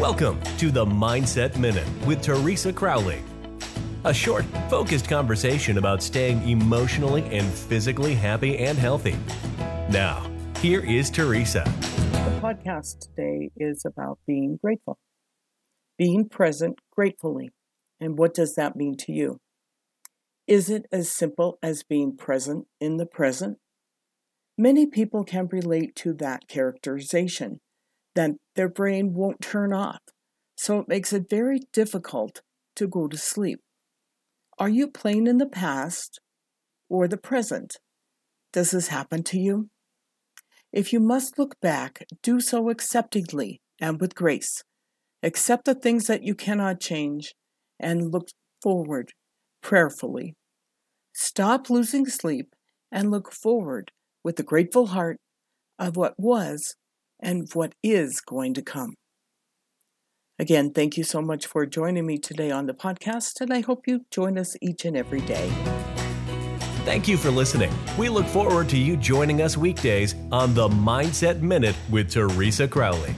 Welcome to the Mindset Minute with Teresa Crowley. A short, focused conversation about staying emotionally and physically happy and healthy. Now, here is Teresa. The podcast today is about being grateful, being present gratefully. And what does that mean to you? Is it as simple as being present in the present? Many people can relate to that characterization, that their brain won't turn off, so it makes it very difficult to go to sleep. Are you playing in the past or the present? Does this happen to you? If you must look back, do so acceptingly and with grace. Accept the things that you cannot change and look forward prayerfully. Stop losing sleep and look forward with a grateful heart of what was and what is going to come. Again, thank you so much for joining me today on the podcast, and I hope you join us each and every day. Thank you for listening. We look forward to you joining us weekdays on the Mindset Minute with Teresa Crowley.